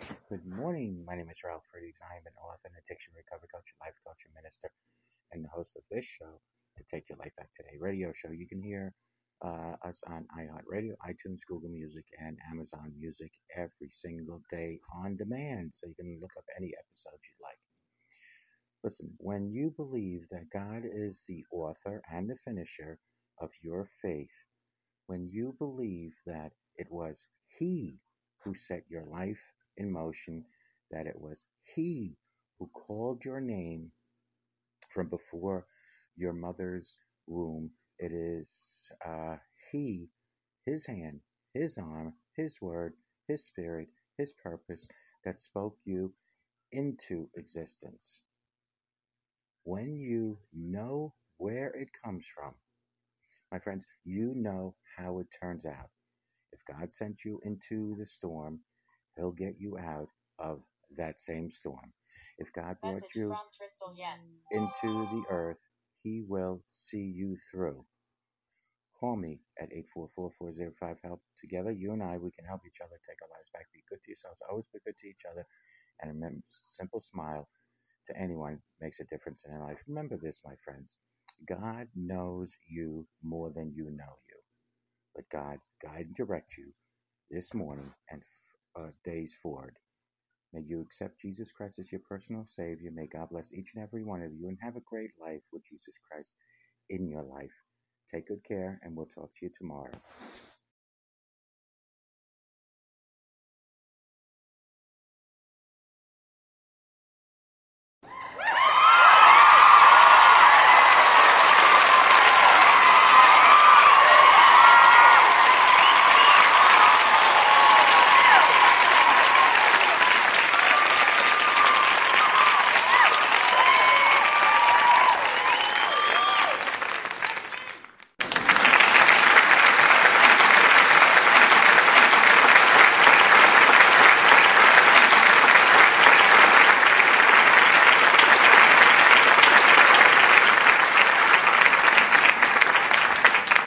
Good morning. My name is Ralph Friedrichs. I am an author and addiction recovery coach, life coach, and minister, and the host of this show, To Take Your Life Back Today radio show. You can hear uh, us on iHeartRadio, iTunes, Google Music, and Amazon Music every single day on demand, so you can look up any episode you'd like. Listen, when you believe that God is the author and the finisher of your faith, when you believe that it was He who set your life in motion, that it was He who called your name from before your mother's womb. It is uh, He, His hand, His arm, His word, His spirit, His purpose that spoke you into existence. When you know where it comes from, my friends, you know how it turns out. If God sent you into the storm, He'll get you out of that same storm. If God brought Message you from Crystal, yes. into the earth, He will see you through. Call me at 844-405-HELP. Together, you and I, we can help each other take our lives back. Be good to yourselves. Always be good to each other. And remember, simple smile to anyone makes a difference in their life. Remember this, my friends. God knows you more than you know you. Let God guide and direct you this morning and Uh, days forward. May you accept Jesus Christ as your personal Savior. May God bless each and every one of you and have a great life with Jesus Christ in your life. Take good care, and we'll talk to you tomorrow.